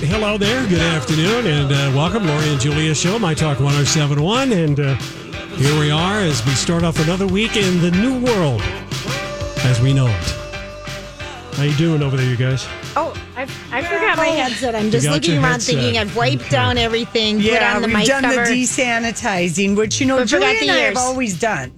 Hello there. Good afternoon and uh, welcome. Lori and Julia Show, My Talk 1071. And uh, here we are as we start off another week in the new world as we know it. How you doing over there, you guys? Oh, I, I forgot my headset. I'm just got looking your around headset. thinking I've wiped Okay. down everything, put Yeah, on the we've mic done cover. the desanitizing, which you know But forgot Julie the and I have ears. always done.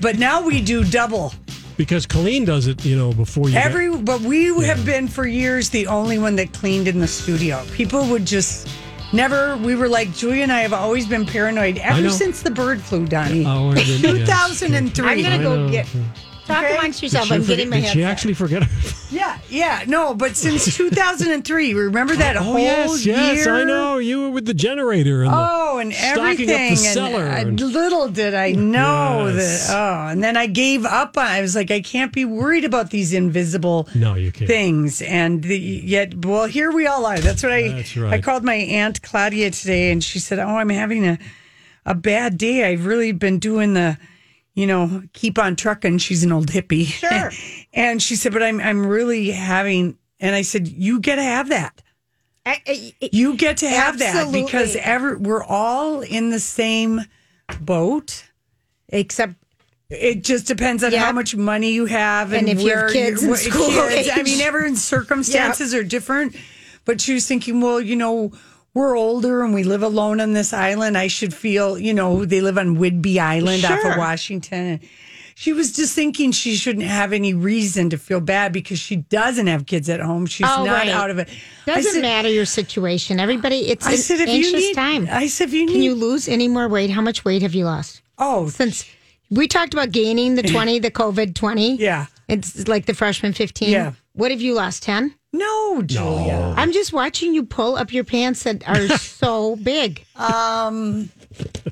But now we do double. Because Colleen does it, you know, before you. get- Every but we have been for years the only one that cleaned in the studio. People would just never. We were like Julia and I have always been paranoid ever since the bird flu, Donnie. Oh, and yes. 2003. I'm gonna go get. Talk Okay. amongst yourself. I'm she getting my forget- Did she actually forget? Yeah, yeah, no, but since 2003, remember that oh whole yes, yes, year? I know. You were with the generator and the- Oh, and stocking up the everything. cellar and and- uh, little did I know Yes. that. Oh, and then I gave up. on I was like, I can't be worried about these invisible No, you can't. things. And the, yet, well, here we all are. That's what I. That's right. I called my aunt Claudia today, and she said, "Oh, I'm having a a bad day. I've really been doing the." You know, keep on trucking. She's an old hippie. Sure. and she said, but I'm I'm really having and I said, You get to have that. I- I- You get to have that because every we're all in the same boat. except It just depends on Yeah. how much money you have and, And if you have where kids in school kids. I mean, everyone's circumstances are different. But she was thinking, well, you know, we're older and we live alone on this island. I should feel, you know, they live on Whidbey Island off of Washington. And she was just thinking she shouldn't have any reason to feel bad because she doesn't have kids at home. She's Oh, not right. out of it. Doesn't said- matter your situation. Everybody, it's I an said, if anxious you need, time. I said, if you need, Can you lose any more weight? How much weight have you lost oh, since we talked about gaining the twenty, the COVID twenty? yeah. It's like the freshman fifteen. Yeah. What have you lost? Ten. No, Julia. I'm just watching you pull up your pants that are so big. Um,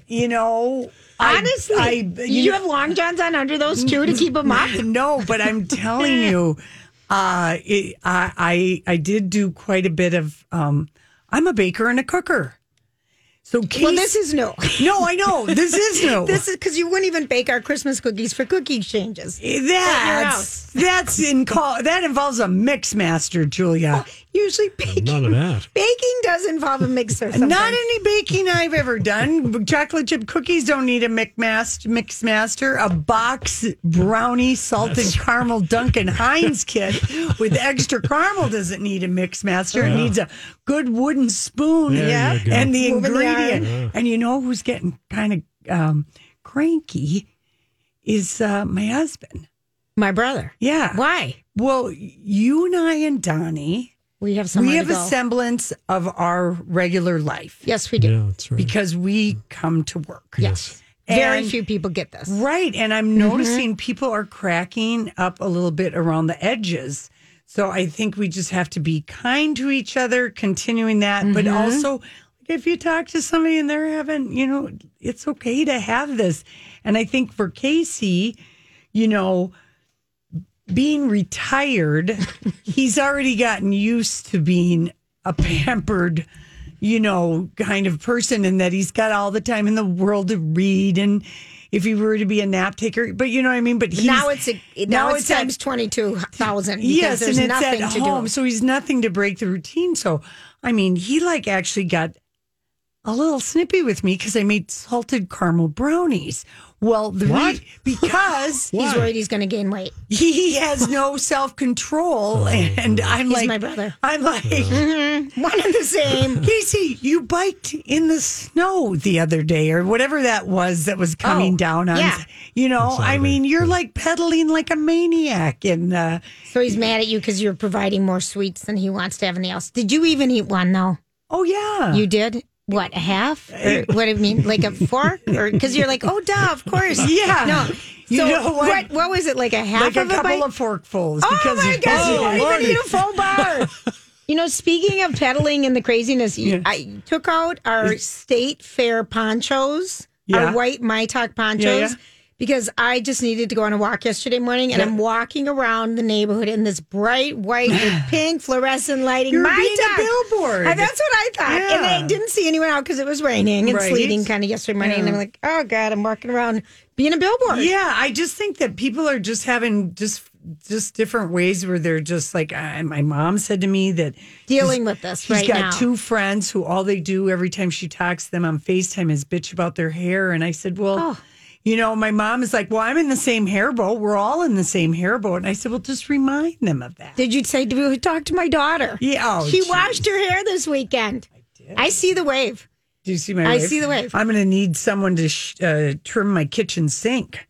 you know, I- Honestly, I, you, have long johns on under those too to keep them up. No, but I'm telling you, uh, it, I, I I did do quite a bit of. Um, I'm a baker and a cooker. So Case, Well, this is new. no, I know this is new. This is because you wouldn't even bake our Christmas cookies for cookie exchanges. Eh, that's that's in call that involves a mix master, Julia. Oh, Usually, baking, None of that. baking does involve a mixer. Sometimes. Not any baking I've ever done. Chocolate chip cookies don't need a mix master. A box brownie salted caramel Duncan Hines kit with extra caramel doesn't need a mix master. It needs a good wooden spoon. There Yeah. and the Moving the ingredient. and you know who's getting kind of um, cranky is uh, my husband. My brother. Yeah. Why? Well, you and I and Donnie, We have somewhere we have to a semblance of our regular life yes, we do. Yeah, that's right. because we come to work. Yes. Very few people get this. Right. And I'm noticing mm-hmm. people are cracking up a little bit around the edges. So I think we just have to be kind to each other, continuing that. But mm-hmm. also, if you talk to somebody and they're having, you know, it's okay to have this. And I think for Casey, you know, being retired, he's already gotten used to being a pampered, you know, kind of person and that he's got all the time in the world to read and if he were to be a nap taker, but you know what I mean? But he's, now it's a, now, it's at- times twenty two thousand. yes, and it's nothing at to home, do. so he's nothing to break the routine. So, I mean, he like actually got a little snippy with me because I made salted caramel brownies. Well, the What? re- because He's worried he's going to gain weight. he has no self control, and I'm He's like, my brother. I'm like, One and the same. Casey, you biked in the snow the other day, or whatever that was that was coming Oh, down on. yeah. You know, I mean, you're like pedaling like a maniac, and uh, So he's mad at you because you're providing more sweets than he wants to have in the house. Did you even eat one though? oh yeah, You did. What a half? Or what do you mean? Like a fork? Or because you're like, oh, duh, of course. Yeah. No. You so know what? what? What was it? Like a half like a of a couple bite? of forkfuls. Oh because my gosh, you don't even eat a full bar. you know, speaking of pedaling and the craziness, Yeah. I took out our state fair ponchos, Yeah. our white My Talk ponchos. Yeah. Because I just needed to go on a walk yesterday morning, and I'm walking around the neighborhood in this bright white with pink fluorescent lighting. You're My being a billboard. And that's what I thought. And Yeah. I didn't see anyone out because it was raining and Right. sleeting kind of yesterday morning. And I'm like, oh God, I'm walking around being a billboard. Yeah, I just think that people are just having just just different ways where they're just like uh, my mom said to me that Dealing with this she's right got now. two friends who all they do every time she talks to them on FaceTime is bitch about their hair and I said, "Well, Oh. You know, my mom is like, "Well, I'm in the same hair boat. We're all in the same hair boat." And I said, "Well, just remind them of that." Did you say to talk to my daughter? Yeah, oh, she geez. washed her hair this weekend. I, did. I see the wave. Do you see my I wave? see the wave. I'm going to need someone to sh- uh, trim my kitchen sink.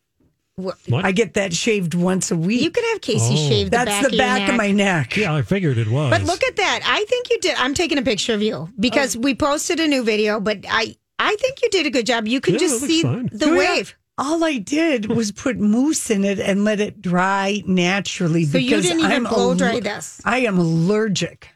What? I get that shaved once a week. You can have Casey Oh. shave the That's back the of your back neck. of my neck. Yeah, I figured it was. But look at that. I think you did. I'm taking a picture of you because Oh. we posted a new video, but I I think you did a good job. You can Yeah, just see fine. the Julia, wave. All I did was put mousse in it and let it dry naturally. So you didn't even I'm blow dry aller- this. I am allergic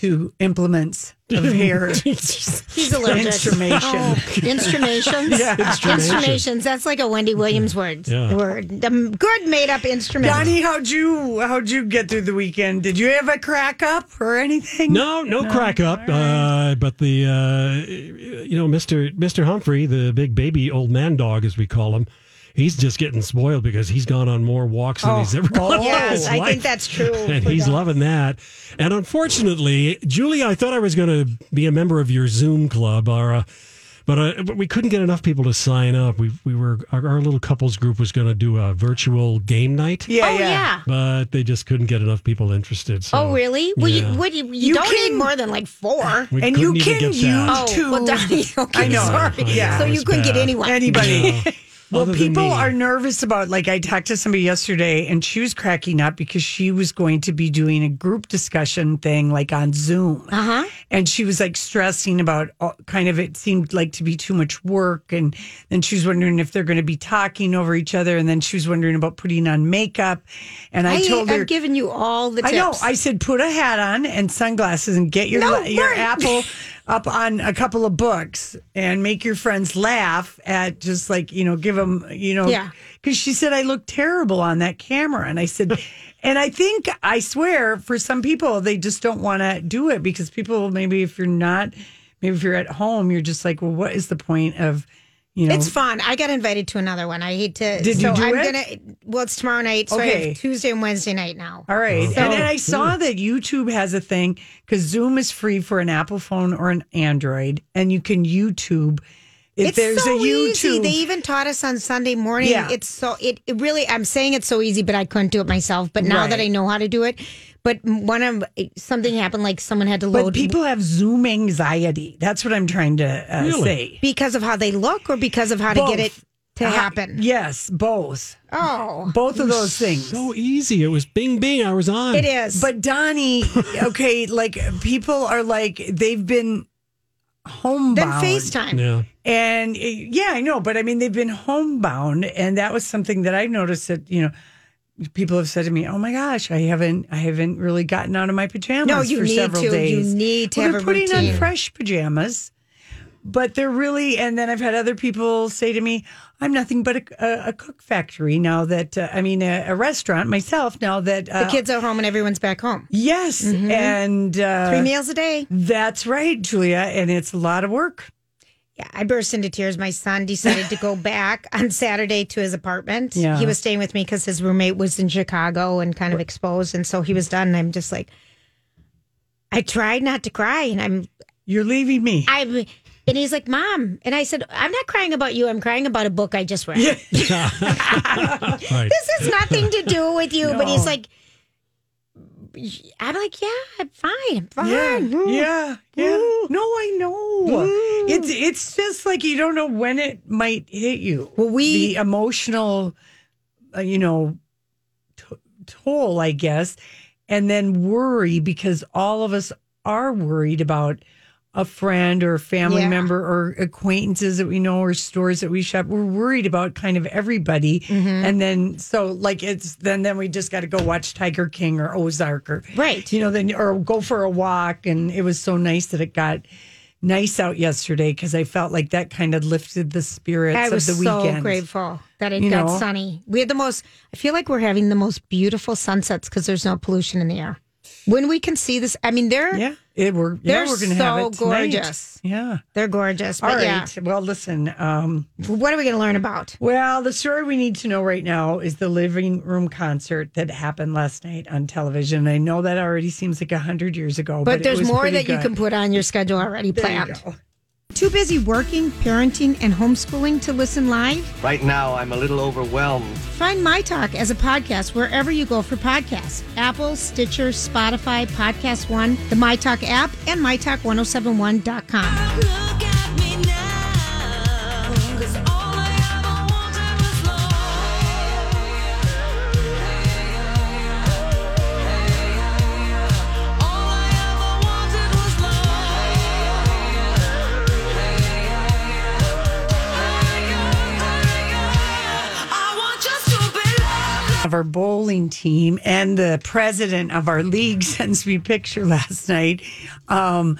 to implements of hair He's allergic. instrumentation. Oh, instrumations. Yeah. Instrumations. That's like a Wendy Williams word. Yeah. Word. The good made up instrument. Donnie, how'd you how'd you get through the weekend? Did you have a crack up or anything? No, no, crack up. Uh, but the uh, you know, Mister Mister Humphrey, the big baby old man dog, as we call him, he's just getting spoiled because he's gone on more walks than he's ever gone. in Yes, his I think that's true. And he's dogs. loving that. And unfortunately, Julie, I thought I was going to be a member of your Zoom club, or, uh, but uh, but we couldn't get enough people to sign up. We we were our, our little couples group was going to do a virtual game night. Yeah, Oh yeah. yeah. But they just couldn't get enough people interested. So, Oh really? Well, yeah. you, what, you, you, You don't can- need more than like four. We and you couldn't even can get use that. Oh, to well, Donnie, okay, I know. sorry. Yeah. so you couldn't get anyone. anybody. Yeah. Well, people are nervous about like I talked to somebody yesterday and she was cracking up because she was going to be doing a group discussion thing like on Zoom. Uh-huh. And she was like stressing about all, kind of it seemed like to be too much work and then she was wondering if they're going to be talking over each other and then she was wondering about putting on makeup and I, I, told her I've given you all the I know. I said put a hat on and sunglasses and get your No, your apple up on a couple of books and make your friends laugh at just like you know give them you know Yeah. because she said I look terrible on that camera and I said and I think I swear for some people they just don't want to do it because people maybe if you're not maybe if you're at home you're just like well what is the point of you know It's fun. I got invited to another one. I hate to. Did you do I'm it? gonna. Well, it's tomorrow night, so I Okay. have Tuesday and Wednesday night now. All right. So- and then I saw mm. that YouTube has a thing because Zoom is free for an Apple phone or an Android, and you can YouTube. If It's there's so a YouTube, easy. They even taught us on Sunday morning. Yeah. It's so it, it really. I'm saying it's so easy, but I couldn't do it myself. But now that I know how to do it, but one of something happened, like someone had to load. but people have Zoom anxiety. That's what I'm trying to uh, Really? say. because of how they look or because of how to get it Both. to Uh, happen. Yes, both. Oh, Both of those things. So easy. It was Bing Bing. I was on. it is. But Donnie, okay, like people are like they've been homebound. then FaceTime. Yeah. And uh, yeah, I know, but I mean, they've been homebound, and that was something that I noticed that you know people have said to me, "Oh my gosh, I haven't, I haven't really gotten out of my pajamas No, you for need several to. days." You need to well, have they're a putting routine. on fresh pajamas, but they're really. And then I've had other people say to me, "I'm nothing but a, a, a cook factory now that uh, I mean a, a restaurant myself now that uh, The kids are home and everyone's back home. Yes, and uh, Three meals a day. That's right, Julia, and it's a lot of work. Yeah, I burst into tears. My son decided to go back on Saturday to his apartment. Yeah. He was staying with me because his roommate was in Chicago and kind of exposed. And so he was done. And I'm just like, I tried not to cry. And I'm, You're leaving me. I'm, And he's like, Mom. And I said, I'm not crying about you. I'm crying about a book I just read. Right. this has nothing to do with you. But he's like, I'm like, yeah, I'm fine. I'm fine. Yeah, Mm. yeah, yeah. No, I know. It's it's just like you don't know when it might hit you. Well, we- the emotional, uh, you know, t- toll, I guess, and then worry because all of us are worried about a friend or a family Yeah. member or acquaintances that we know or stores that we shop. We're worried about kind of everybody, Mm-hmm. and then so like it's then then we just got to go watch Tiger King or Ozark or Right. you know, then or go for a walk. And it was so nice that it got nice out yesterday because I felt like that kind of lifted the spirits I was of the so weekend. grateful that it You got know? sunny. We had the most, I feel like we're having the most beautiful sunsets because there's no pollution in the air. When we can see this, I mean, they're Yeah, it, we're They're we're gonna have so it tonight. gorgeous. Yeah. they're gorgeous. All right. yeah, Well, listen. Um, what are we going to learn about? well, the story we need to know right now is the living room concert that happened last night on television. I know that already seems like a hundred years ago, but, But, it there's more that you can put on your schedule already you planned. go. Too busy working, parenting, and homeschooling to listen live? Right now, I'm a little overwhelmed. Find My Talk as a podcast wherever you go for podcasts Apple, Stitcher, Spotify, Podcast One, the My Talk app, and MyTalk1071.com. our bowling team and the president of our league sends me a picture last night um,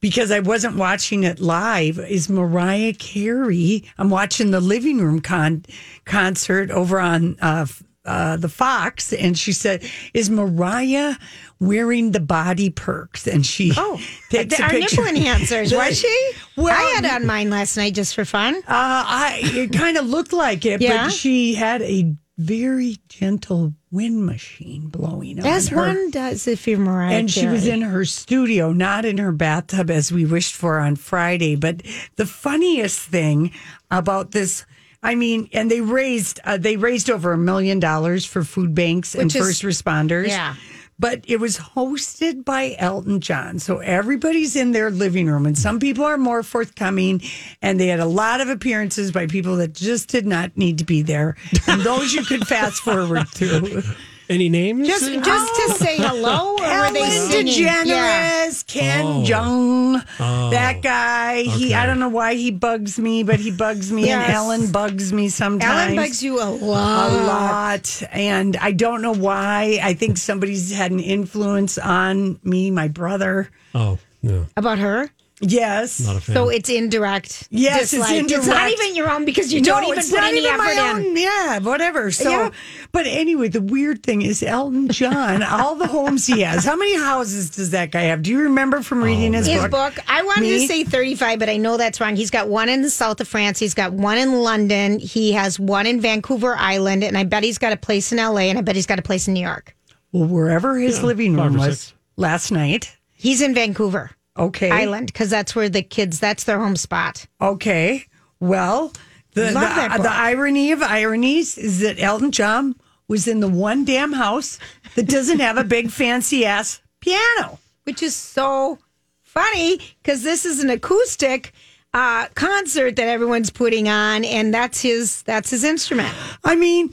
because I wasn't watching it live. Is Mariah Carey? I'm watching the living room con- concert over on uh, uh, the Fox, and she said, "Is Mariah wearing the body perks?" And she Oh, takes a our picture. nipple enhancers, was she? Well, I had on mine last night just for fun. Uh, I it kind of looked like it, Yeah? but she had a very gentle wind machine blowing As on her. one does if you're Mariah and she was in her studio, not in her bathtub as we wished for on Friday. But the funniest thing about this, I mean, and they raised uh, they raised over a million dollars for food banks and Which is- first responders. yeah. But it was hosted by Elton John. So everybody's in their living room, and some people are more forthcoming. And they had a lot of appearances by people that just did not need to be there. And those you could fast forward through. Any names? Just, just to oh. say hello, or were they Ellen singing? DeGeneres, Yeah. Ken Oh. Jeong, Oh. that guy. He, I don't know why he bugs me, but he bugs me, and Yes. Ellen bugs me sometimes. Ellen bugs you a lot, a lot. lot, and I don't know why. I think somebody's had an influence on me, my brother. Oh, no. About her? Yes. Not a fan. So it's indirect. Yes, it's indirect. It's not even your own because you don't even it's put not any even effort my in. own. Yeah, whatever. So, Yeah. but anyway, the weird thing is Elton John. all the homes he has. How many houses does that guy have? Do you remember from oh, reading his, book? His book? book, I wanted Me? to say 35, but I know that's wrong. He's got one in the south of France. He's got one in London. He has one in Vancouver Island. And I bet he's got a place in LA. And I bet he's got a place in New York. Well, wherever his living room was six. last night. He's in Vancouver Okay. Island because that's where the kids, that's their home spot. Okay. Well, the the, Love that book. the irony of ironies is that Elton John was in the one damn house that doesn't have a big fancy ass piano. which is so funny because this is an acoustic uh, concert that everyone's putting on, and that's his that's his instrument. I mean,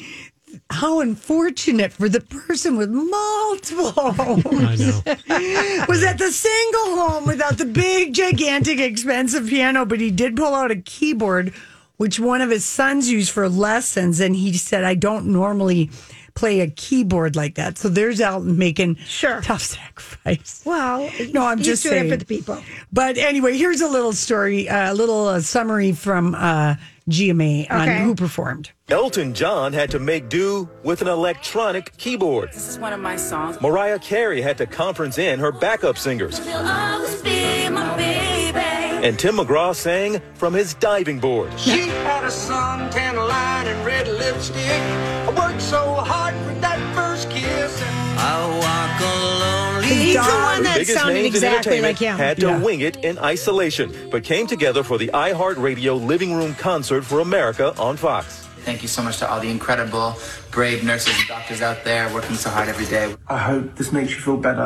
how unfortunate for the person with multiple homes. I know. was at the single home without the big, gigantic, expensive piano, but he did pull out a keyboard, which one of his sons used for lessons. And he said, I don't normally play a keyboard like that. So there's Elton making Sure. tough sacrifice. Well, No, I'm he's just doing saying. it for the people. But anyway, here's a little story, a little uh, summary from uh, GMA on Okay. who performed. Elton John had to make do with an electronic keyboard. This is one of my songs. Mariah Carey had to conference in her backup singers. You'll always be my baby. And Tim McGraw sang from his diving board. She had a suntan line and red lipstick. I worked so hard for that first kiss. And I walk a lonely He's the one one that biggest sounded names in exactly entertainment like him. had to Yeah. wing it in isolation, but came together for the iHeartRadio Living Room Concert for America on Fox. Thank you so much to all the incredible, brave nurses and doctors out there working so hard every day. I hope this makes you feel better.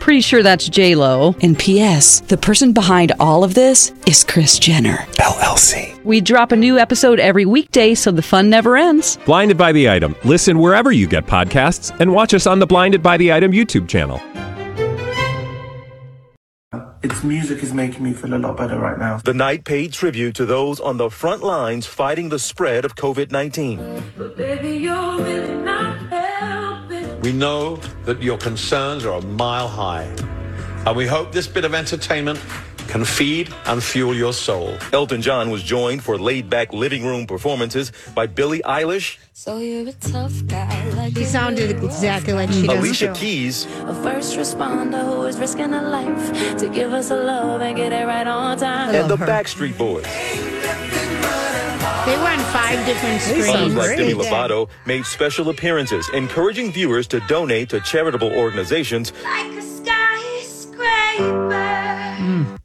Pretty sure that's J Lo. And P.S. The person behind all of this is Kris Jenner LLC. We drop a new episode every weekday, so the fun never ends. Blinded by the item. Listen wherever you get podcasts, and watch us on the Blinded by the Item YouTube channel. Its music is making me feel a lot better right now. The night paid tribute to those on the front lines fighting the spread of COVID 19. We know that your concerns are a mile high, and we hope this bit of entertainment can feed and fuel your soul. Elton John was joined for laid back living room performances by Billie Eilish, So you're a tough guy like He sounded exactly like she does. Alicia. Keys, a first responder who is risking a life to give us a love and get it right on time. and the her. Backstreet Boys. They were on five different screens. Sounds like Demi Lovato made special appearances, encouraging viewers to donate to charitable organizations Like a skyscraper.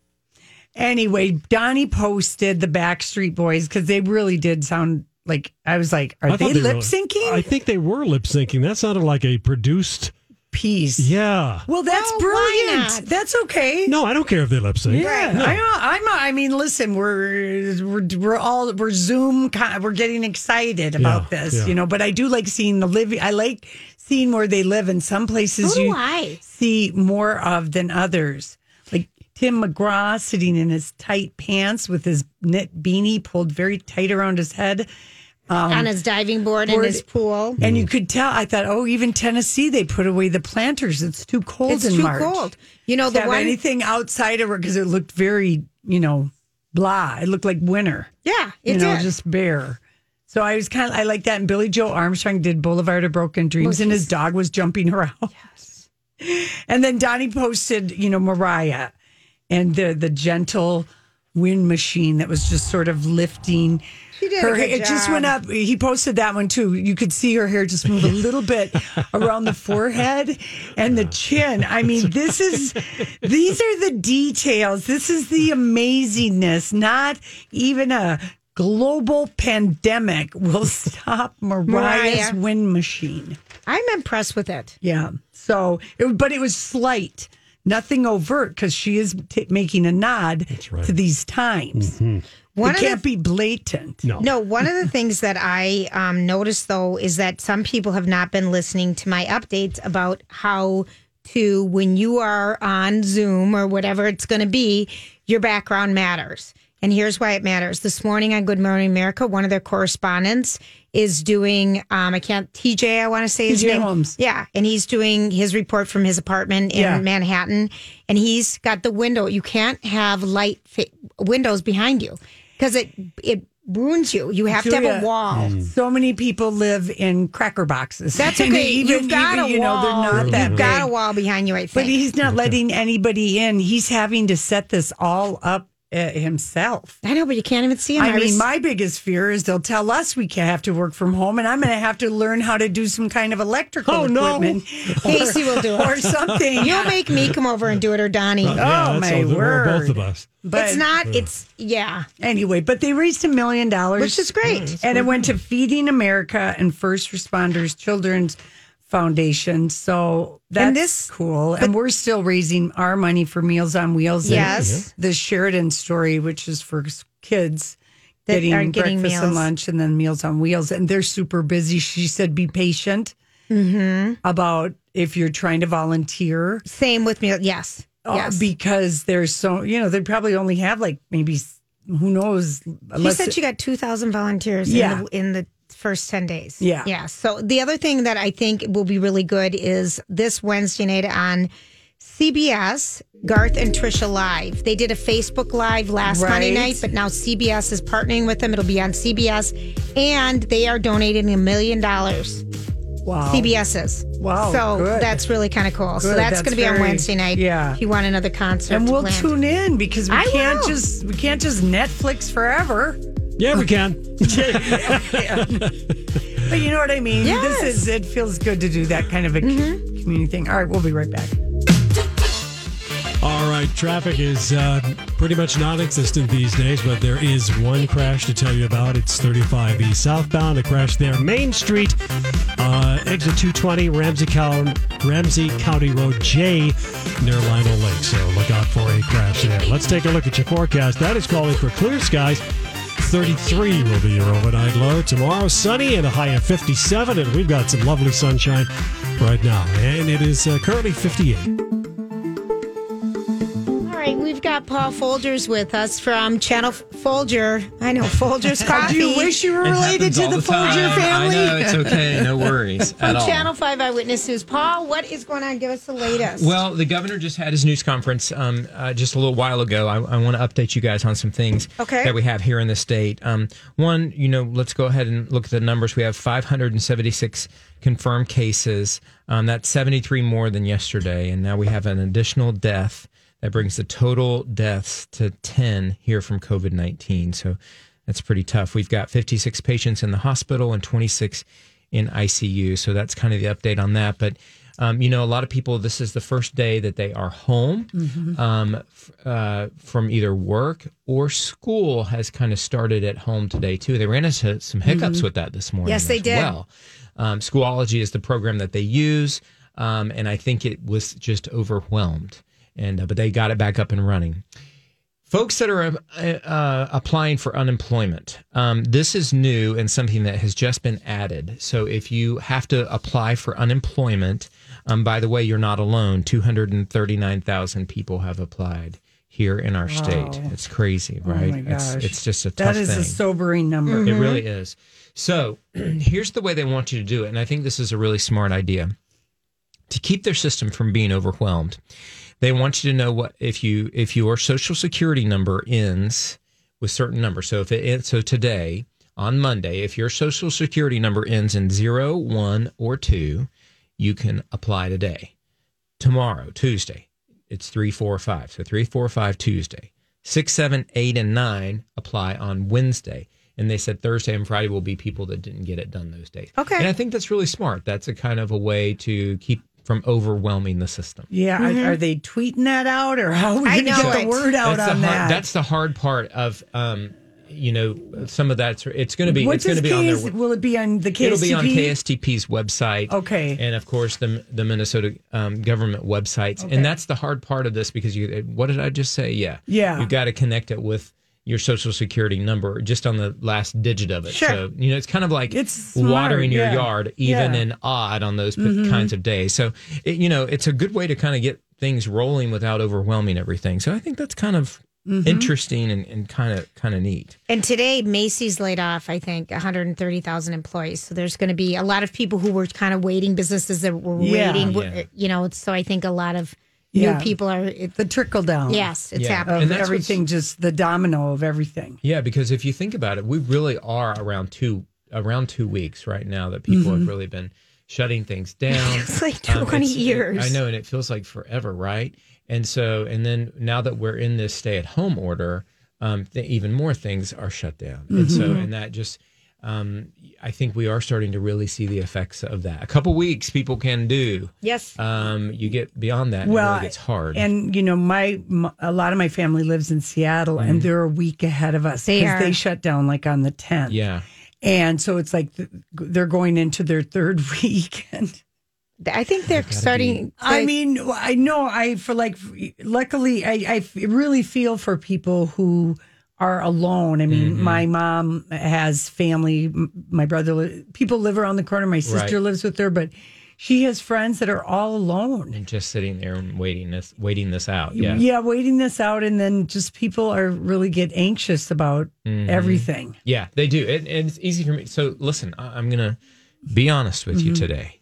Anyway, Donnie posted the Backstreet Boys because they really did sound like I was like, are I they thought were- lip syncing? I think they were lip syncing. That sounded like a produced piece. Yeah. Well, that's Well, why brilliant. not? That's okay. No, I don't care if they lip sync. Yeah, No. I, I'm. I mean, listen, we're we're we're all we're Zoom. We're getting excited about Yeah, this, yeah. you know. But I do like seeing the living. I like seeing where they live. In some places, do you I. see more of than others. Like Tim McGraw sitting in his tight pants with his knit beanie pulled very tight around his head. Um, on his diving board in his pool. and you could tell. I thought, oh, even Tennessee, they put away the planters. It's too cold It's in too March. cold. You know, To the one- anything outside of it because it looked very, you know, blah. It looked like winter. Yeah, it you know, did. just bare. So I was kind of I like that. And Billie Joe Armstrong did Boulevard of Broken Dreams, Well, and his dog was jumping around. Yes. And then Donnie posted, you know, Mariah and the the gentle wind machine that was just sort of lifting. She did a her good hair. It just went up. He posted that one too. You could see her hair just move a little bit around the forehead and the chin. I mean, this is these are the details. This is the amazingness. Not even a global pandemic will stop Mariah's Mariah. wind machine. I'm impressed with it. Yeah. So, it, but it was slight, nothing overt, because she is t- making a nod to these times. Mm-hmm. One it can't the- be blatant. No, one of the things that I um, noticed though is that some people have not been listening to my updates about how to, when you are on Zoom or whatever it's going to be, your background matters. And here's why it matters. This morning on Good Morning America, one of their correspondents is doing, um, I can't, TJ, I want to say his TJ name. Holmes. Yeah. And he's doing his report from his apartment in Yeah. Manhattan. And he's got the window. You can't have light fi- windows behind you because it, it ruins you. You have to have a wall. Mm. So many people live in cracker boxes. That's okay. even- You've got even, a you know, wall. they're not that You've got a wall behind you, I think. But he's not letting anybody in. He's having to set this all up himself. I know, but you can't even see him. I, I mean, was- my biggest fear is they'll tell us we can have to work from home, and I'm going to have to learn how to do some kind of electrical Oh, no. equipment. Casey will do it. or something. You'll make me come over and do it, or Donnie. Uh, yeah, Oh, my all- or both of us. But it's not. It's yeah. anyway, but they raised a million dollars, Which is great. and it went to Feeding America and First Responders Children's Foundation. So that's And this- cool. And we're still raising our money for Meals on Wheels. and Yes. the Sheridan story, which is for kids. Getting, aren't getting breakfast and lunch and then Meals on Wheels. And they're super busy. She said, be patient. Mm-hmm. about if you're trying to volunteer. Same with me. Yes. Uh, yes. because there's so you know they probably only have like maybe who knows. She said she got 2,000 volunteers Yeah. in, the, in the first 10 days. Yeah. Yeah. So the other thing that I think will be really good is this Wednesday night on CBS, Garth and Trisha Live. They did a Facebook Live last Monday night, but now CBS is partnering with them. It'll be on CBS, and they are donating a million dollars. Wow. CBS's. Wow, So good. that's really kind of cool. So that's, that's going to be on Wednesday night. yeah. If you want another concert, and we'll planned. tune in because we I can't will. just we can't just Netflix forever. Yeah, we can. But you know what I mean? Yes. Mm-hmm. This is it feels good to do that kind of a co- community thing. All right, we'll be right back. All right, traffic is uh, pretty much non-existent these days, but there is one crash to tell you about. It's 35E southbound. A crash there, Main Street, uh, exit 220, Ramsey County, Ramsey County Road J, near Lionel Lake. So look out for a crash there. Let's take a look at your forecast. That is calling for clear skies. 33 will be your overnight low. Tomorrow, sunny and a high of 57, and we've got some lovely sunshine right now. And it is uh, currently 58. All right, we've got Paul Folgers with us from Channel Folger. I know Folgers Coffee. Do you wish you were It related to all the, the time. Folger family? I know, it's okay. No worries from at all. Channel Five Eyewitness News. Paul, what is going on? Give us the latest. Well, the governor just had his news conference um, uh, just a little while ago. I, I want to update you guys on some things Okay. that we have here in the state. Um, one, you know, let's go ahead and look at the numbers. We have 576 confirmed cases. Um, that's 73 more than yesterday. And now we have an additional death that brings the total deaths to 10 here from COVID 19. So that's pretty tough. We've got 56 patients in the hospital and 26 in ICU. So that's kind of the update on that. But um, you know, a lot of people, this is the first day that they are home Mm-hmm. um, uh, from either work or school has kind of started at home today, too. They ran into some hiccups Mm-hmm. with that this morning. Yes, they did. Well, um, Schoology is the program that they use. Um, and I think it was just overwhelmed. And uh, but they got it back up and running folks that are uh, uh, applying for unemployment um, this is new and something that has just been added so if you have to apply for unemployment um, by the way you're not alone 239000 people have applied here in our state it's crazy Oh right my it's, it's just a tough That is thing a sobering number. it really is. So here's the way they want you to do it. And I think this is a really smart idea to keep their system from being overwhelmed. They want you to know what if you if your social security number ends with certain numbers. So if it ends, so today on Monday, if your social security number ends in zero, one, or two, you can apply today. Tomorrow, Tuesday, it's three, four, five. So three, four, five, Tuesday. Six, seven, eight, and nine apply on Wednesday. And they said Thursday and Friday will be people that didn't get it done those days. Okay. And I think that's really smart. That's a kind of a way to keep from overwhelming the system. Yeah, are- are, they tweeting that out or how are we I going to know get the word out that's on the that? hard, That's the hard part of, um, you know, some of that's it's going to be What it's going to does be on their. Will it be on the KSTP? It'll be on KSTP's website. Okay. And of course, the the Minnesota um, government websites. Okay. And that's the hard part of this because you, what did I just say? Yeah. Yeah. You've got to connect it with your social security number just on the last digit of it. Sure. So, you know, it's kind of like It's smart, watering your yeah. yard, even Yeah. and odd on those p- Mhm. kinds of days. So, it, you know, it's a good way to kind of get things rolling without overwhelming everything. So I think that's kind of Mhm. interesting and, and kind of kind of neat. And today, Macy's laid off, I think, 130,000 employees. So there's going to be a lot of people who were kind of waiting, businesses that were Yeah. waiting, Yeah. you know. So I think a lot of Yeah. new people are. It, the trickle down. yes, it's Yeah. happening. And that's everything, just the domino of everything. Yeah, because if you think about it, we really are around two around two weeks right now that people Mhm. have really been shutting things down. It's like Um, 20 it's- years. I know, and it feels like forever, right? And so, and then now that we're in this stay-at-home order, um, th- even more things are shut down, and so, Mhm. and that just. Um, I think we are starting to really see the effects of that. A couple weeks people can do. Yes. Um, you get beyond that, and it Well, really gets hard. And you know, my, my a lot of my family lives in Seattle, Mm-hmm. and they're a week ahead of us They because they are. shut down like on the tenth. yeah, and so it's like th- they're going into their third week. And I think they're starting. I mean, I know I for like, luckily, I I really feel for people who are alone. I mean, Mm-hmm. my mom has family. My brother, people live around the corner. My sister Right. lives with her, but she has friends that are all alone. and just sitting there and waiting this waiting this out. Yeah. Yeah, waiting this out, and then just people are really get anxious about Mhm. everything. Yeah, they do. It, and it's easy for me. So listen, I'm gonna be honest with you Mhm. today.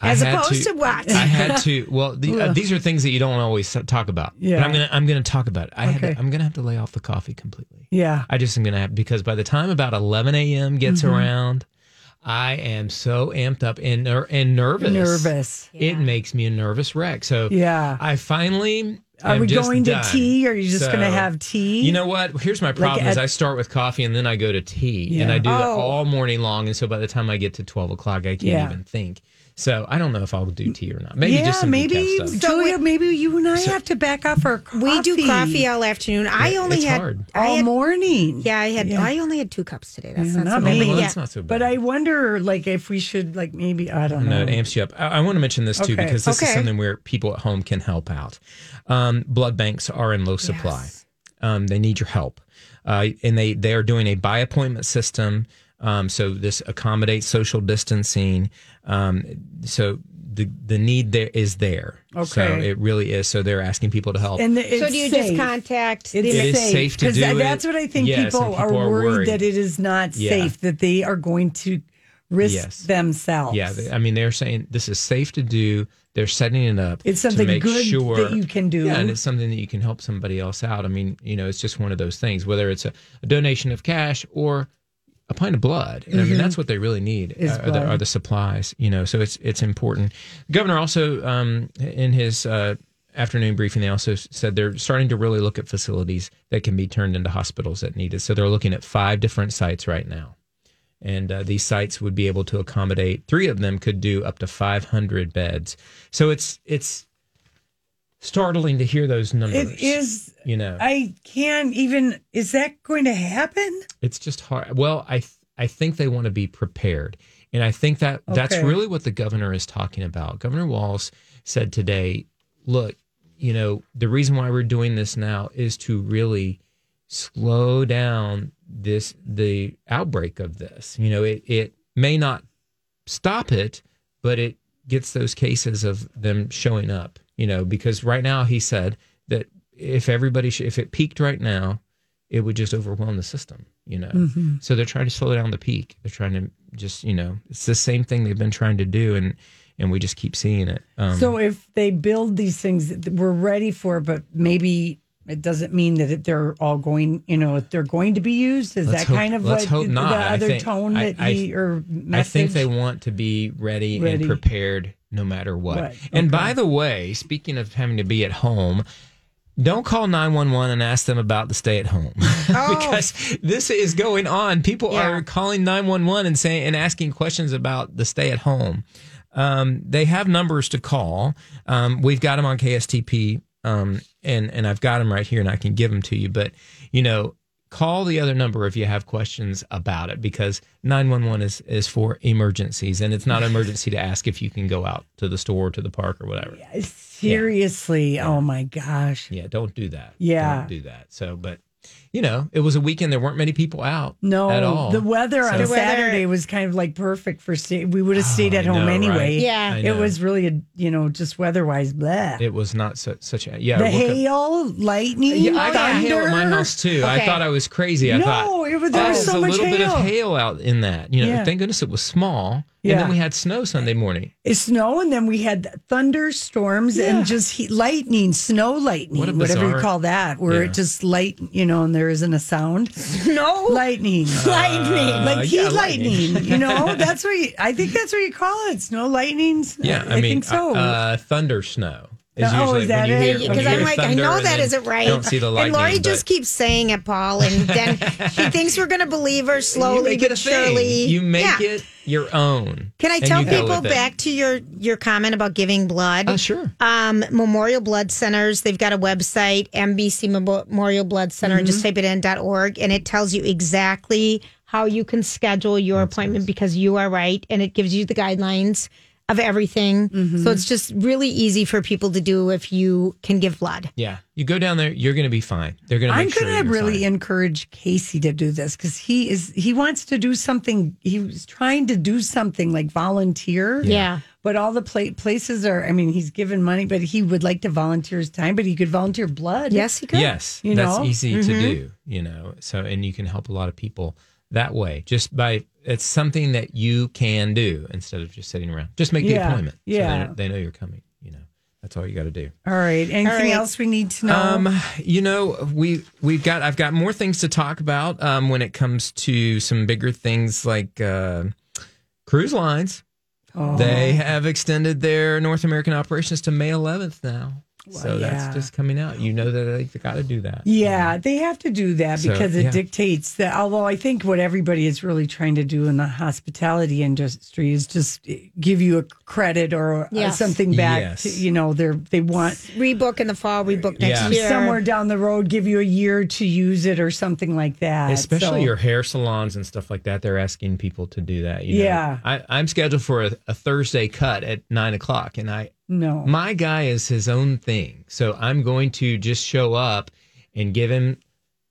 I As opposed to what? I had to. Well, the, uh, these are things that you don't always talk about. Yeah. But I'm gonna I'm gonna talk about it. I had Okay. to, I'm gonna have to lay off the coffee completely. Yeah. I just am gonna have because by the time about 11 a.m. gets Mhm. around, I am so amped up and ner- and nervous. Nervous. It makes me a nervous wreck. So Yeah. I finally. Are am we just going to done. tea? Or are you just going to have tea? you know what? Here's my problem: is at- I start with coffee and then I go to tea, and I do that Oh. all morning long. And so by the time I get to twelve o'clock, I can't Yeah. even think. So I don't know if I'll do tea or not. Maybe yeah, just some maybe decaf stuff. Julia. maybe you and I have to back off our coffee. We do coffee all afternoon. I Yeah, only it's had hard. I all had, morning. Yeah, I had. Yeah. I only had two cups today. That's Yeah, not, not so bad. me. But Well, yeah. that's not so bad. But I wonder, like, if we should, like, maybe I don't No, know. it amps you up. I, I want to mention this too Okay. because this is something where people at home can help out. Um, blood banks are in low supply. Um, they need your help, uh, and they they are doing a by appointment system. Um, so this accommodates social distancing. Um, so the the need there is there. Okay. So it really is. So they're asking people to help. And So it's do you just safe. contact? It's It is safe to do that- it. That's what I think Yes, people, people are, are worried, worried. that it is not Yeah. safe, that they are going to risk Yes. themselves. Yeah, I mean they're saying this is safe to do. They're setting it up. It's to something make good sure, that you can do. Yeah, and it's something that you can help somebody else out. I mean, you know, it's just one of those things. Whether it's a, a donation of cash or a pint of blood, and I mean that's what they really need are, the, are the supplies. You know, so it's it's important. The governor also um, in his. Uh, Afternoon briefing, they also said they're starting to really look at facilities that can be turned into hospitals that need it. So they're looking at five different sites right now and uh, these sites would be able to accommodate three of them could do up to 500 beds so it's it's startling to hear those numbers It is. you know I can't even. Is that going to happen? it's just hard well i th- i think they want to be prepared and i think that that's really what the governor is talking about governor Walz said today look you know the reason why we're doing this now is to really slow down this the outbreak of this you know it it may not stop it but it gets those cases of them showing up you know because right now he said that if everybody sh- if it peaked right now it would just overwhelm the system you know Mhm. so they're trying to slow down the peak they're trying to just you know it's the same thing they've been trying to do and and we just keep seeing it um, so if they build these things that we're ready for, but maybe it doesn't mean that they're all going. You know, they're going to be used. Is that hope- kind of let's what hope not. the other think- tone that I- he or message? I think they want to be ready, Ready. and prepared no matter what. What? And by the way, speaking of having to be at home, don't call 911 and ask them about the stay at home because this is going on. People are calling 911 and saying and asking questions about the stay at home. Um, they have numbers to call. Um, we've got them on KSTP, um, and and I've got them right here, and I can give them to you. But you know, call the other number if you have questions about it because 911 is is for emergencies, and it's not an emergency to ask if you can go out to the store, or to the park, or whatever. Seriously, oh my gosh. Yeah, don't do that. Yeah. don't do that. So, but you know, it was a weekend. There weren't many people out. No, at all. the weather So- on Saturday was kind of like perfect for stay. We would have oh, stayed Oh, at I home know, anyway. right? Yeah. It was really a you know just weather-wise, blah. It was not so, such a yeah. the I woke up- hail, lightning, Yeah, I got thunder. hail at my house too. I thought I was crazy. I No, thought it was- there oh, was there's so a much little bit of hail. hail out in that. You know, Yeah. thank goodness it was small. And Yeah. then we had snow Sunday morning. It's snow, and then we had thunderstorms Yeah. and just heat, lightning, snow lightning, What a whatever you call that, where Yeah. it just light, you know, and there isn't a sound. No lightning, lightning, Uh, like yeah, heat lightning. lightning. you know, that's what you, I think that's what you call it. Snow lightnings. Yeah, I, I, mean, think so. uh, thunder snow. Is Oh, usually is that you it? hear, Because I'm like, I know and that then isn't right. Don't see the lightning. and Lori but- just keeps saying it, Paul, and then she thinks we're going to believe her you slowly make it but a thing. surely. You make Yeah. it your own. Can I tell people back to your your comment about giving blood? Oh, sure. Um, Memorial Blood Centers, they've got a website, MBC Memorial Blood Center, Mm-hmm. just type it in .org, and it tells you exactly how you can schedule your appointment because you are right, and it gives you the guidelines of everything. Mm-hmm. So it's just really easy for people to do if you can give blood. Yeah, you go down there, you're going to be fine. They're going to I'm going to you're really fine. encourage Casey to do this because he is he wants to do something. He was trying to do something like volunteer. Yeah. But all the pla- places are. I mean, he's given money, but he would like to volunteer his time. But he could volunteer blood. Yes, he could. Yes, You that's know? easy to Mhm. do. You know, so and you can help a lot of people that way just by it's something that you can do instead of just sitting around. Just make the Yeah, appointment. so they yeah. they know you're coming. You know, that's all you got to do. All right. Anything right. else we need to know? Um, you know, we we've got I've got more things to talk about um, when it comes to some bigger things like uh, cruise lines. Oh. They have extended their North American operations to May 11th now. So yeah. that's just coming out. You know that they've got to do that. Yeah, they have to do that So, because it yeah. dictates that. Although I think what everybody is really trying to do in the hospitality industry is just give you a credit or uh, Yes. something back. Yes. To, you know, they're they want Rebook in the fall, rebook next Yeah. year. somewhere down the road give you a year to use it or something like that. Especially So- your hair salons and stuff like that. They're asking people to do that. You know? Yeah. I, I'm scheduled for a, a Thursday cut at nine o'clock, and I no. my guy is his own thing. So I'm going to just show up and give him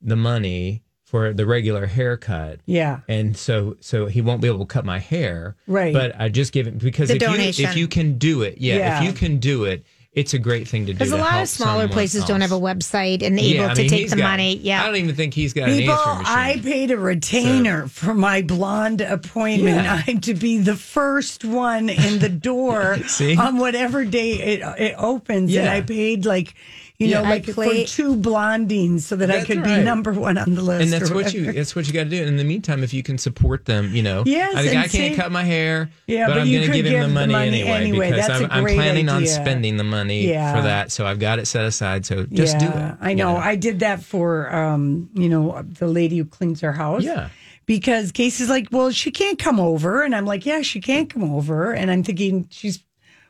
the money for the regular haircut. Yeah. And so so he won't be able to cut my hair. Right. But I just give him because The if you if you can do it, yeah, Yeah. if you can do it, it's a great thing to do. Because a lot of smaller someone places don't have a website and able Yeah, I to take the got- money. Yeah. I don't even think he's got People, an answering machine. I paid a retainer for my blonde appointment. Yeah. I'm to be the first one in the door See? on whatever day it, it opens. And I paid like, you Yeah. know, I like play- for two blondines so that I could right. be number one on the list. and that's what you that's what you got to do. In the meantime, if you can support them, you know, Yes, I think I can't see- cut my hair, Yeah, but, but I'm going to give him the give the money, money anyway, anyway. because That's a I'm, I'm great planning on spending the money Yeah. for that. So I've got it set aside. So just do it. I you know. I did that for, um, you know, the lady who cleans her house. Yeah. Because Casey's like, well, she can't come over. And I'm like, yeah, she can't come over. And I'm thinking she's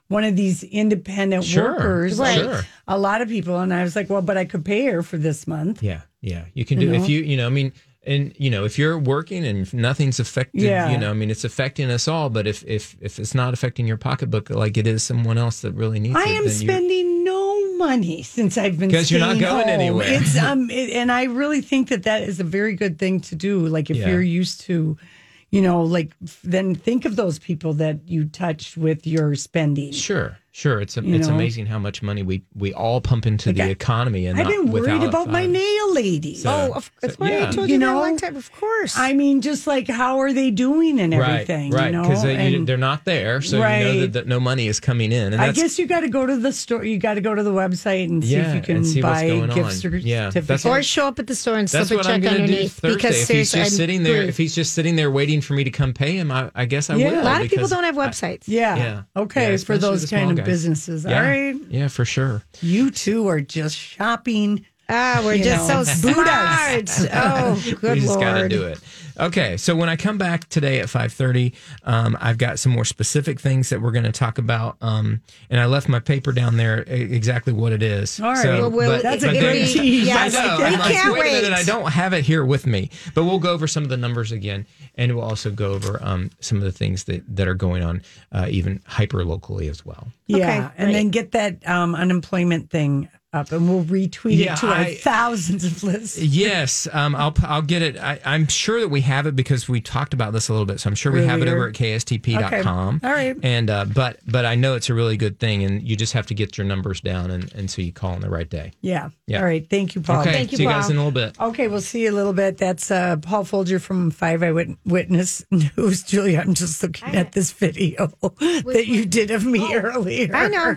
one of these independent Sure, workers, right. like Sure. a lot of people. And I was like, well, but I could pay her for this month. Yeah, yeah. You can You do know? if you you know. I mean, and you know, if you're working and nothing's affected, Yeah. you know, I mean, it's affecting us all. But if if if it's not affecting your pocketbook like it is someone else that really needs I it, am spending no money since I've been 'Cause you're not going home. anywhere. It's um, it, and I really think that that is a very good thing to do. Like if Yeah. you're used to, you know, like then think of those people that you touched with your spending. Sure, sure. It's You it's know? amazing how much money we we all pump into Like the I- economy, and I've not been worried about my nail lady. So- oh, of, that's why yeah. I told You you, know? that one time. Of course. I mean, just like how are they doing and everything? right, right. You know, Because they, And they're not there, so you know that, that no money is coming in. And I guess you got to go to the store. You got to go to the website and see Yeah, if you can see buy going gift on. certificates. Yeah, that's or show up at the store and slip a check going do underneath. Because If he's seriously, just I'm sitting there, if he's just sitting there waiting for me to come pay him, I, I guess I Yeah. will. a lot of people don't have websites. Yeah. Yeah. Okay. For those the kind small of guys. Businesses. Yeah. All right. Yeah, for sure. You two are just shopping. Ah, we're you just know, so Buddhas. smart. oh, good we just lord. got to do it. Okay, so when I come back today at five thirty, um, I've got some more specific things that we're going to talk about, um, and I left my paper down there exactly what it is. All right. So, Well, well, That's a but good there- tease. Yes, I know. we I'm can't wait, a minute, wait. I don't have it here with me, but we'll go over some of the numbers again, and we'll also go over um, some of the things that that are going on, uh, even hyper locally as well. Yeah. Okay, and then get that um, unemployment thing up and we'll retweet Yeah, it to our thousands of listeners. Yes, um, I'll I'll get it. I, I'm sure that we have it because we talked about this a little bit. So I'm sure we have it over at kstp.com. Okay. All right. And uh, but but I know it's a really good thing, and you just have to get your numbers down, and, and so you call on the right day. Yeah. Yeah. All right. Thank you, Paul. okay, Thank you, see you guys in a little bit. Okay, we'll see you a little bit. That's uh, Paul Folger from Five Eyewitness News. Julia, I'm just looking at this video that you did of me earlier. I know.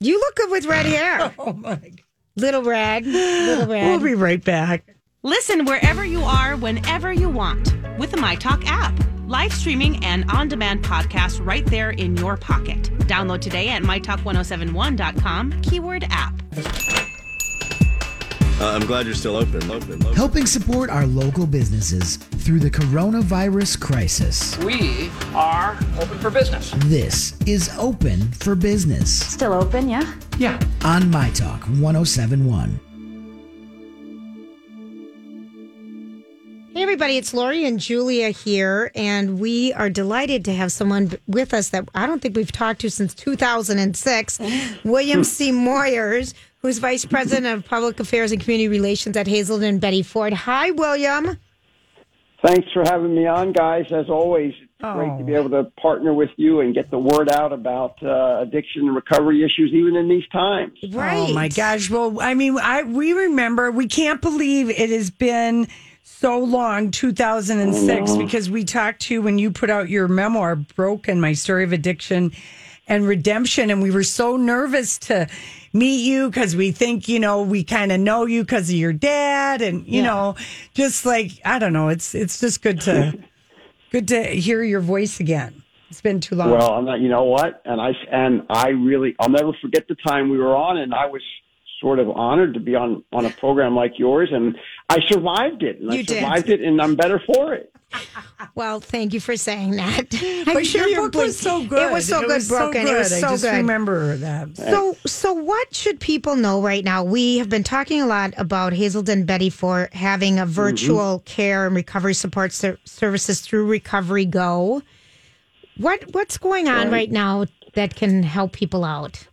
You look good with red hair. Oh my! God. Little red. Little red. We'll be right back. Listen wherever you are, whenever you want, with the MyTalk app. Live streaming and on demand podcasts right there in your pocket. Download today at mytalk1071.com, keyword app. Uh, I'm glad you're still open. Open. open. helping support our local businesses through the coronavirus crisis. We are open for business. This is Open for Business Still open, yeah? Yeah. on My Talk 1071. Hey, everybody. It's Lori and Julia here, and we are delighted to have someone with us that I don't think we've talked to since 2006, William C. Moyers, who's Vice President of Public Affairs and Community Relations at Hazelden Betty Ford. Hi, William. Thanks for having me on, guys. As always, it's great to be able to partner with you and get the word out about uh, addiction and recovery issues, even in these times. Right. Oh my gosh. Well, I mean, I we remember we can't believe it has been so long, 2006, because we talked to you when you put out your memoir, Broken, My Story of Addiction and Redemption. And we were so nervous to meet you because we think, you know, we kind of know you because of your dad. And, you Yeah. know, just like, I don't know, it's, it's just good to, good to hear your voice again. It's been too long. Well, I'm not, you know what? And I and I really, I'll never forget the time we were on, and I was sort of honored to be on on a program like yours, and I survived it, and I You did. survived it, and I'm better for it. Well, thank you for saying that. But sure your you're book was so good. It was so It good, was so broken. It was good. I so just good. remember that. So, so what should people know right now? We have been talking a lot about Hazelden Betty Ford having a virtual mm-hmm. care and recovery support ser- services through Recovery Go. What what's going on Right. right now that can help people out?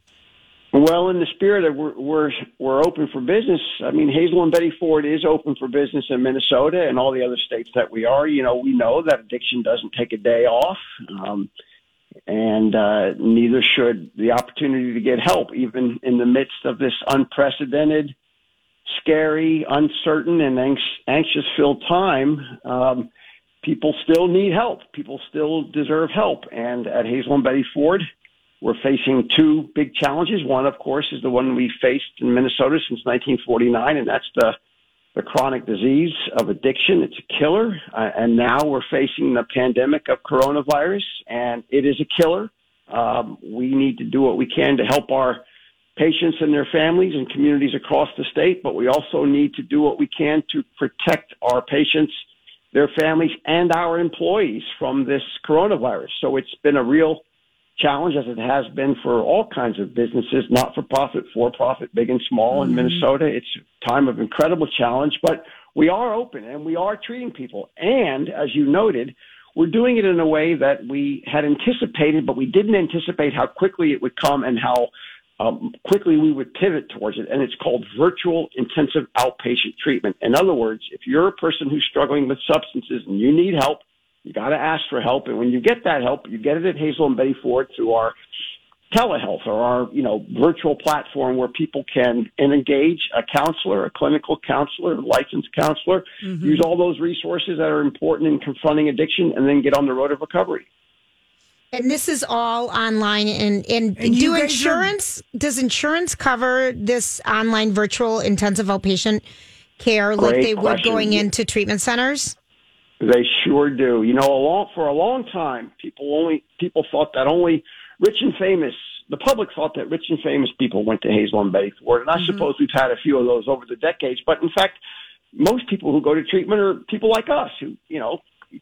Well, in the spirit of we're we're, we're open for business. I mean, Hazelden Betty Ford is open for business in Minnesota and all the other states that we are. You know, we know that addiction doesn't take a day off, um, and uh, neither should the opportunity to get help, even in the midst of this unprecedented, scary, uncertain, and anx- anxious-filled time. Um, people still need help. People still deserve help, and at Hazelden Betty Ford. We're facing two big challenges. One, of course, is the one we faced in Minnesota since 1949, and that's the the chronic disease of addiction. It's a killer, uh, and now we're facing the pandemic of coronavirus, and it is a killer. Um, we need to do what we can to help our patients and their families and communities across the state, but we also need to do what we can to protect our patients, their families, and our employees from this coronavirus. So it's been a real challenge as it has been for all kinds of businesses, not for profit, for profit, big and small in Minnesota. It's a time of incredible challenge, but we are open and we are treating people. And as you noted, we're doing it in a way that we had anticipated, but we didn't anticipate how quickly it would come and how um, quickly we would pivot towards it. And it's called virtual intensive outpatient treatment. In other words, if you're a person who's struggling with substances and you need help, you got to ask for help, and when you get that help, you get it at Hazelden Betty Ford through our telehealth or our you know virtual platform where people can engage a counselor, a clinical counselor, a licensed counselor, mm-hmm. use all those resources that are important in confronting addiction, and then get on the road of recovery. And this is all online. And, and, And do guys are- insurance, does insurance cover this online virtual intensive outpatient care like Great they would going into treatment centers? They sure do. You know, a long, for a long time, people only people thought that only rich and famous. The public thought that rich and famous people went to Hazelden Betty Ford, and I suppose we've had a few of those over the decades. But in fact, most people who go to treatment are people like us who, you know,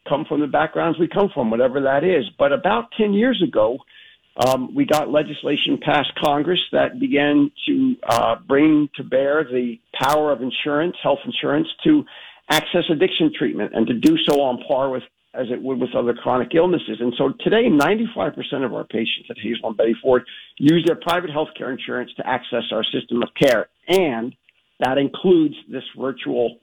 come from the backgrounds we come from, whatever that is. But about ten years ago, um, we got legislation passed Congress that began to uh, bring to bear the power of insurance, health insurance, to access addiction treatment and to do so on par with as it would with other chronic illnesses. And so today, 95% of our patients at Hazelden Betty Ford use their private health care insurance to access our system of care. And that includes this virtual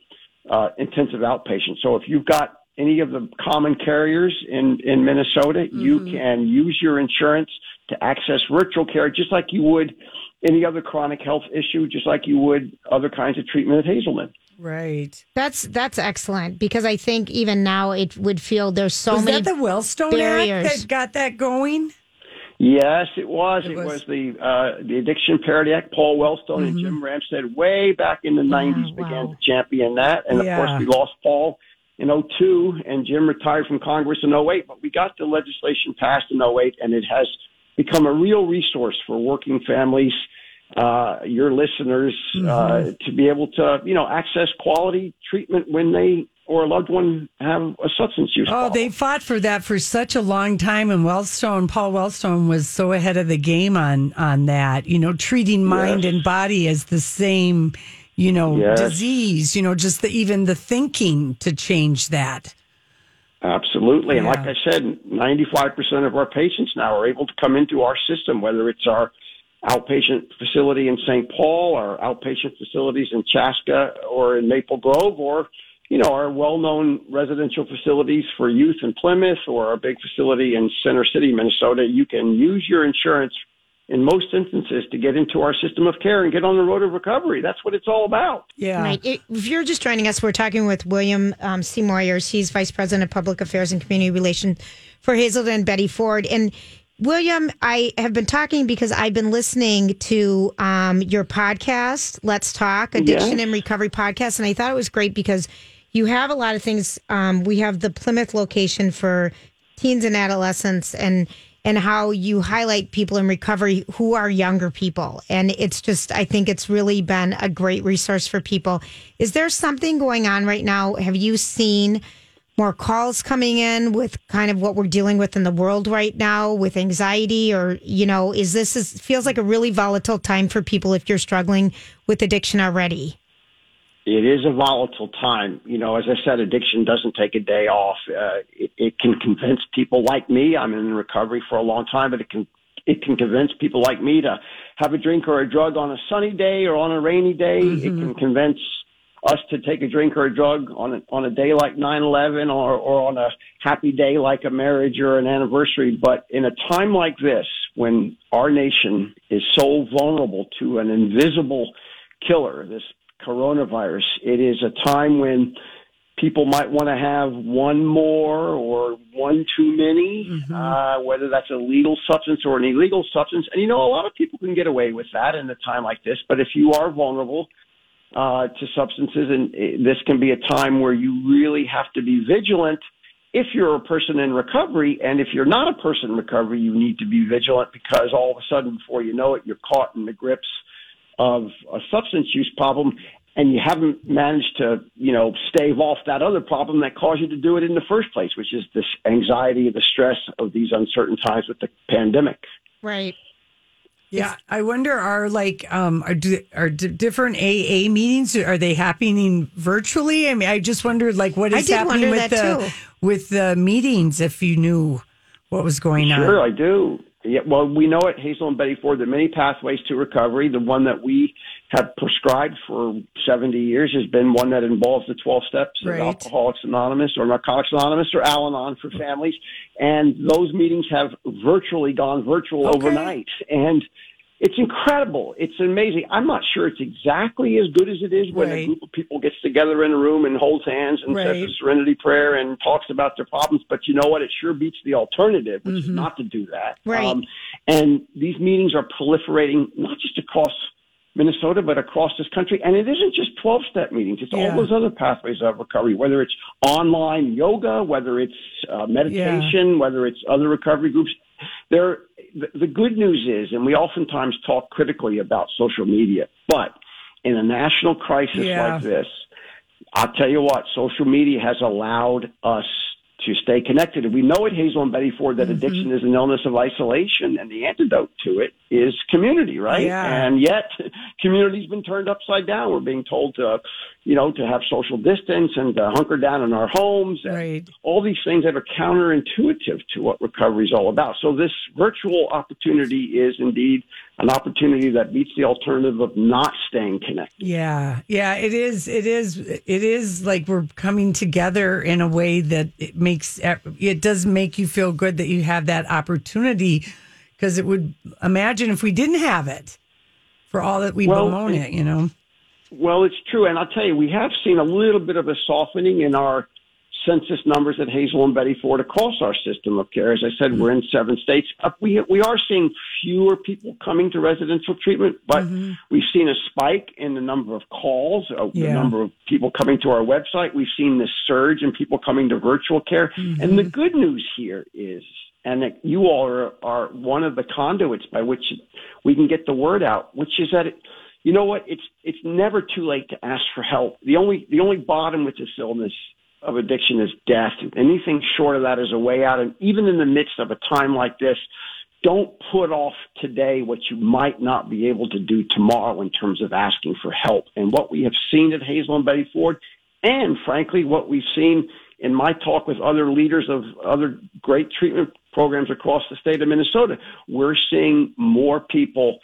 uh, intensive outpatient. So if you've got any of the common carriers in, in Minnesota, you can use your insurance to access virtual care just like you would any other chronic health issue, just like you would other kinds of treatment at Hazelden. Right. That's that's excellent because I think even now it would feel there's so was many that the Wellstone barriers. Act that got that going? Yes, it was. It It, was- was. the uh, the Addiction Parity Act. Paul Wellstone and Jim Ramstad way back in the '90s began to champion that, and of course we lost Paul in '02, and Jim retired from Congress in '08. But we got the legislation passed in '08, and it has become a real resource for working families, uh, your listeners, uh, to be able to you know access quality treatment when they or a loved one have a substance use. Oh, they fought for that for such a long time, and Wellstone, Paul Wellstone, was so ahead of the game on on that. You know, treating mind Yes. and body as the same, you know, Yes. disease, you know, just the, even the thinking to change that. Absolutely. And like I said, 95% of our patients now are able to come into our system, whether it's our outpatient facility in St. Paul, our outpatient facilities in Chaska or in Maple Grove, or, you know, our well-known residential facilities for youth in Plymouth or our big facility in Center City, Minnesota. You can use your insurance in most instances to get into our system of care and get on the road of recovery. That's what it's all about. Yeah. Right. It- If you're just joining us, we're talking with William um, C. Moyers. He's Vice President of Public Affairs and Community Relations for Hazelden Betty Ford. And William, I have been talking because I've been listening to um, your podcast, Let's Talk, Addiction Yes. and Recovery podcast. And I thought it was great because you have a lot of things. Um, we have the Plymouth location for teens and adolescents and and how you highlight people in recovery who are younger people and it's just i think it's really been a great resource for people is there something going on right now have you seen more calls coming in with kind of what we're dealing with in the world right now with anxiety or you know is this is feels like a really volatile time for people if you're struggling with addiction already It is a volatile time. You know, as I said, addiction doesn't take a day off. Uh, it, it can convince people like me. I'm in recovery for a long time, but it can it can convince people like me to have a drink or a drug on a sunny day or on a rainy day. It can convince us to take a drink or a drug on a, on a day like 9/11 or or on a happy day like a marriage or an anniversary. But in a time like this, when our nation is so vulnerable to an invisible killer, this coronavirus, it is a time when people might want to have one more or one too many, uh, whether that's a legal substance or an illegal substance. And you know, a lot of people can get away with that in a time like this. But if you are vulnerable uh, to substances, and this can be a time where you really have to be vigilant. If you're a person in recovery, and if you're not a person in recovery, you need to be vigilant because all of a sudden, before you know it, you're caught in the grips of a substance use problem and you haven't managed to, you know, stave off that other problem that caused you to do it in the first place, which is this anxiety, the stress of these uncertain times with the pandemic. right Yeah, I wonder are like um are are d- different AA meetings are they happening virtually? I mean, I just wondered like what I is did happening with the too. with the meetings if you knew what was going Sure, on. Sure, I do. Yeah, well, we know at Hazelden Betty Ford there are many pathways to recovery. The one that we have prescribed for 70 years has been one that involves the 12 steps Right. of Alcoholics Anonymous or Narcotics Anonymous or Al Anon for families. And those meetings have virtually gone virtual Okay. overnight. And it's incredible. It's amazing. I'm not sure it's exactly as good as it is when a group of people gets together in a room and holds hands and says Right. a serenity prayer and talks about their problems. But you know what? It sure beats the alternative, which is Mhm. not to do that. Um, Right. and these meetings are proliferating not just across Minnesota, but across this country. And it isn't just 12 step meetings. It's Yeah. all those other pathways of recovery, whether it's online yoga, whether it's uh, meditation, whether it's other recovery groups. There, the, the good news is, and we oftentimes talk critically about social media, but in a national crisis Yeah. like this, I'll tell you what, social media has allowed us to stay connected. And we know at Hazelden Betty Ford Mm-hmm. that addiction is an illness of isolation, and the antidote to it is community, right? Yeah. And yet, community's been turned upside down. We're being told to, you know, to have social distance and to hunker down in our homes. And Right. all these things that are counterintuitive to what recovery is all about. So this virtual opportunity is indeed an opportunity that beats the alternative of not staying connected. Yeah, yeah, it is. It is. It is like we're coming together in a way that it makes it does make you feel good that you have that opportunity. Because it would imagine if we didn't have it, for all that we Well, bemoan it, you know. Well, it's true, and I'll tell you, we have seen a little bit of a softening in our census numbers at Hazelden Betty Ford across our system of care. As I said, we're in seven states. Uh, We we are seeing fewer people coming to residential treatment, but we've seen a spike in the number of calls, uh, the number of people coming to our website. We've seen this surge in people coming to virtual care, and the good news here is. And that you all are, are one of the conduits by which we can get the word out, which is that it, you know what? It's it's never too late to ask for help. The only the only bottom with this illness of addiction is death. Anything short of that is a way out. And even in the midst of a time like this, don't put off today what you might not be able to do tomorrow in terms of asking for help. And what we have seen at Hazelden Betty Ford, and frankly, what we've seen in my talk with other leaders of other great treatment programs across the state of Minnesota, we're seeing more people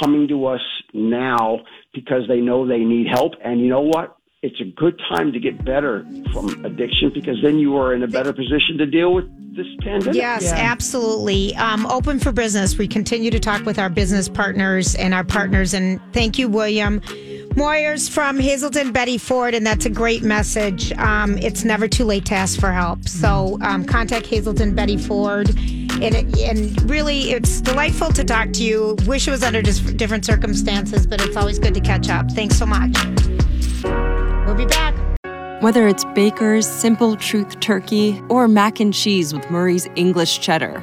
coming to us now because they know they need help. And you know what? It's a good time to get better from addiction because then you are in a better position to deal with this pandemic. Yes, absolutely. Um, open for business. We continue to talk with our business partners and our partners. And thank you, William. Moyers from Hazelden Betty Ford, and that's a great message. Um, it's never too late to ask for help. So um, contact Hazelden Betty Ford. And, it, and really, it's delightful to talk to you. Wish it was under different circumstances, but it's always good to catch up. Thanks so much. We'll be back. Whether it's Baker's Simple Truth Turkey or mac and cheese with Murray's English Cheddar